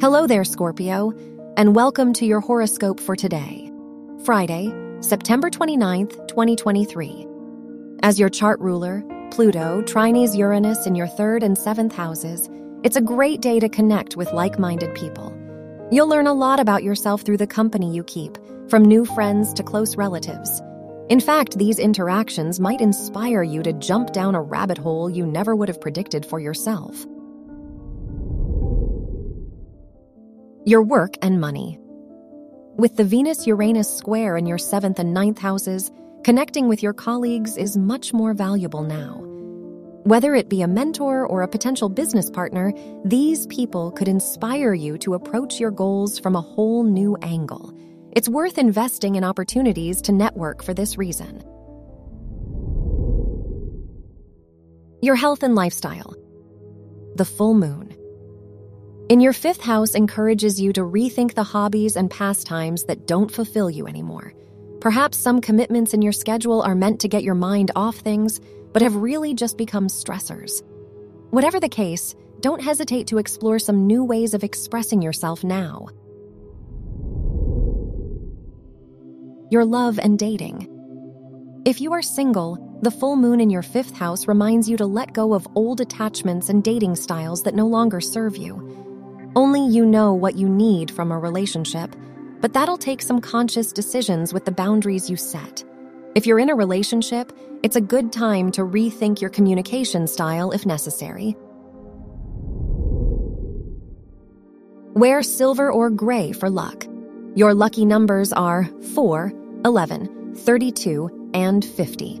Hello there, Scorpio, and welcome to your horoscope for today, Friday, September 29th, 2023. As your chart ruler, Pluto trines Uranus in your third and seventh houses, it's a great day to connect with like minded people. You'll learn a lot about yourself through the company you keep, from new friends to close relatives. In fact, these interactions might inspire you to jump down a rabbit hole you never would have predicted for yourself. Your work and money. With the Venus Uranus square in your seventh and ninth houses, connecting with your colleagues is much more valuable now. Whether it be a mentor or a potential business partner, these people could inspire you to approach your goals from a whole new angle. It's worth investing in opportunities to network for this reason. Your health and lifestyle. The full moon. In your fifth house encourages you to rethink the hobbies and pastimes that don't fulfill you anymore. Perhaps some commitments in your schedule are meant to get your mind off things, but have really just become stressors. Whatever the case, don't hesitate to explore some new ways of expressing yourself now. Your love and dating. If you are single, the full moon in your fifth house reminds you to let go of old attachments and dating styles that no longer serve you. Only you know what you need from a relationship, but that'll take some conscious decisions with the boundaries you set. If you're in a relationship, it's a good time to rethink your communication style if necessary. Wear silver or gray for luck. Your lucky numbers are 4, 11, 32, and 50.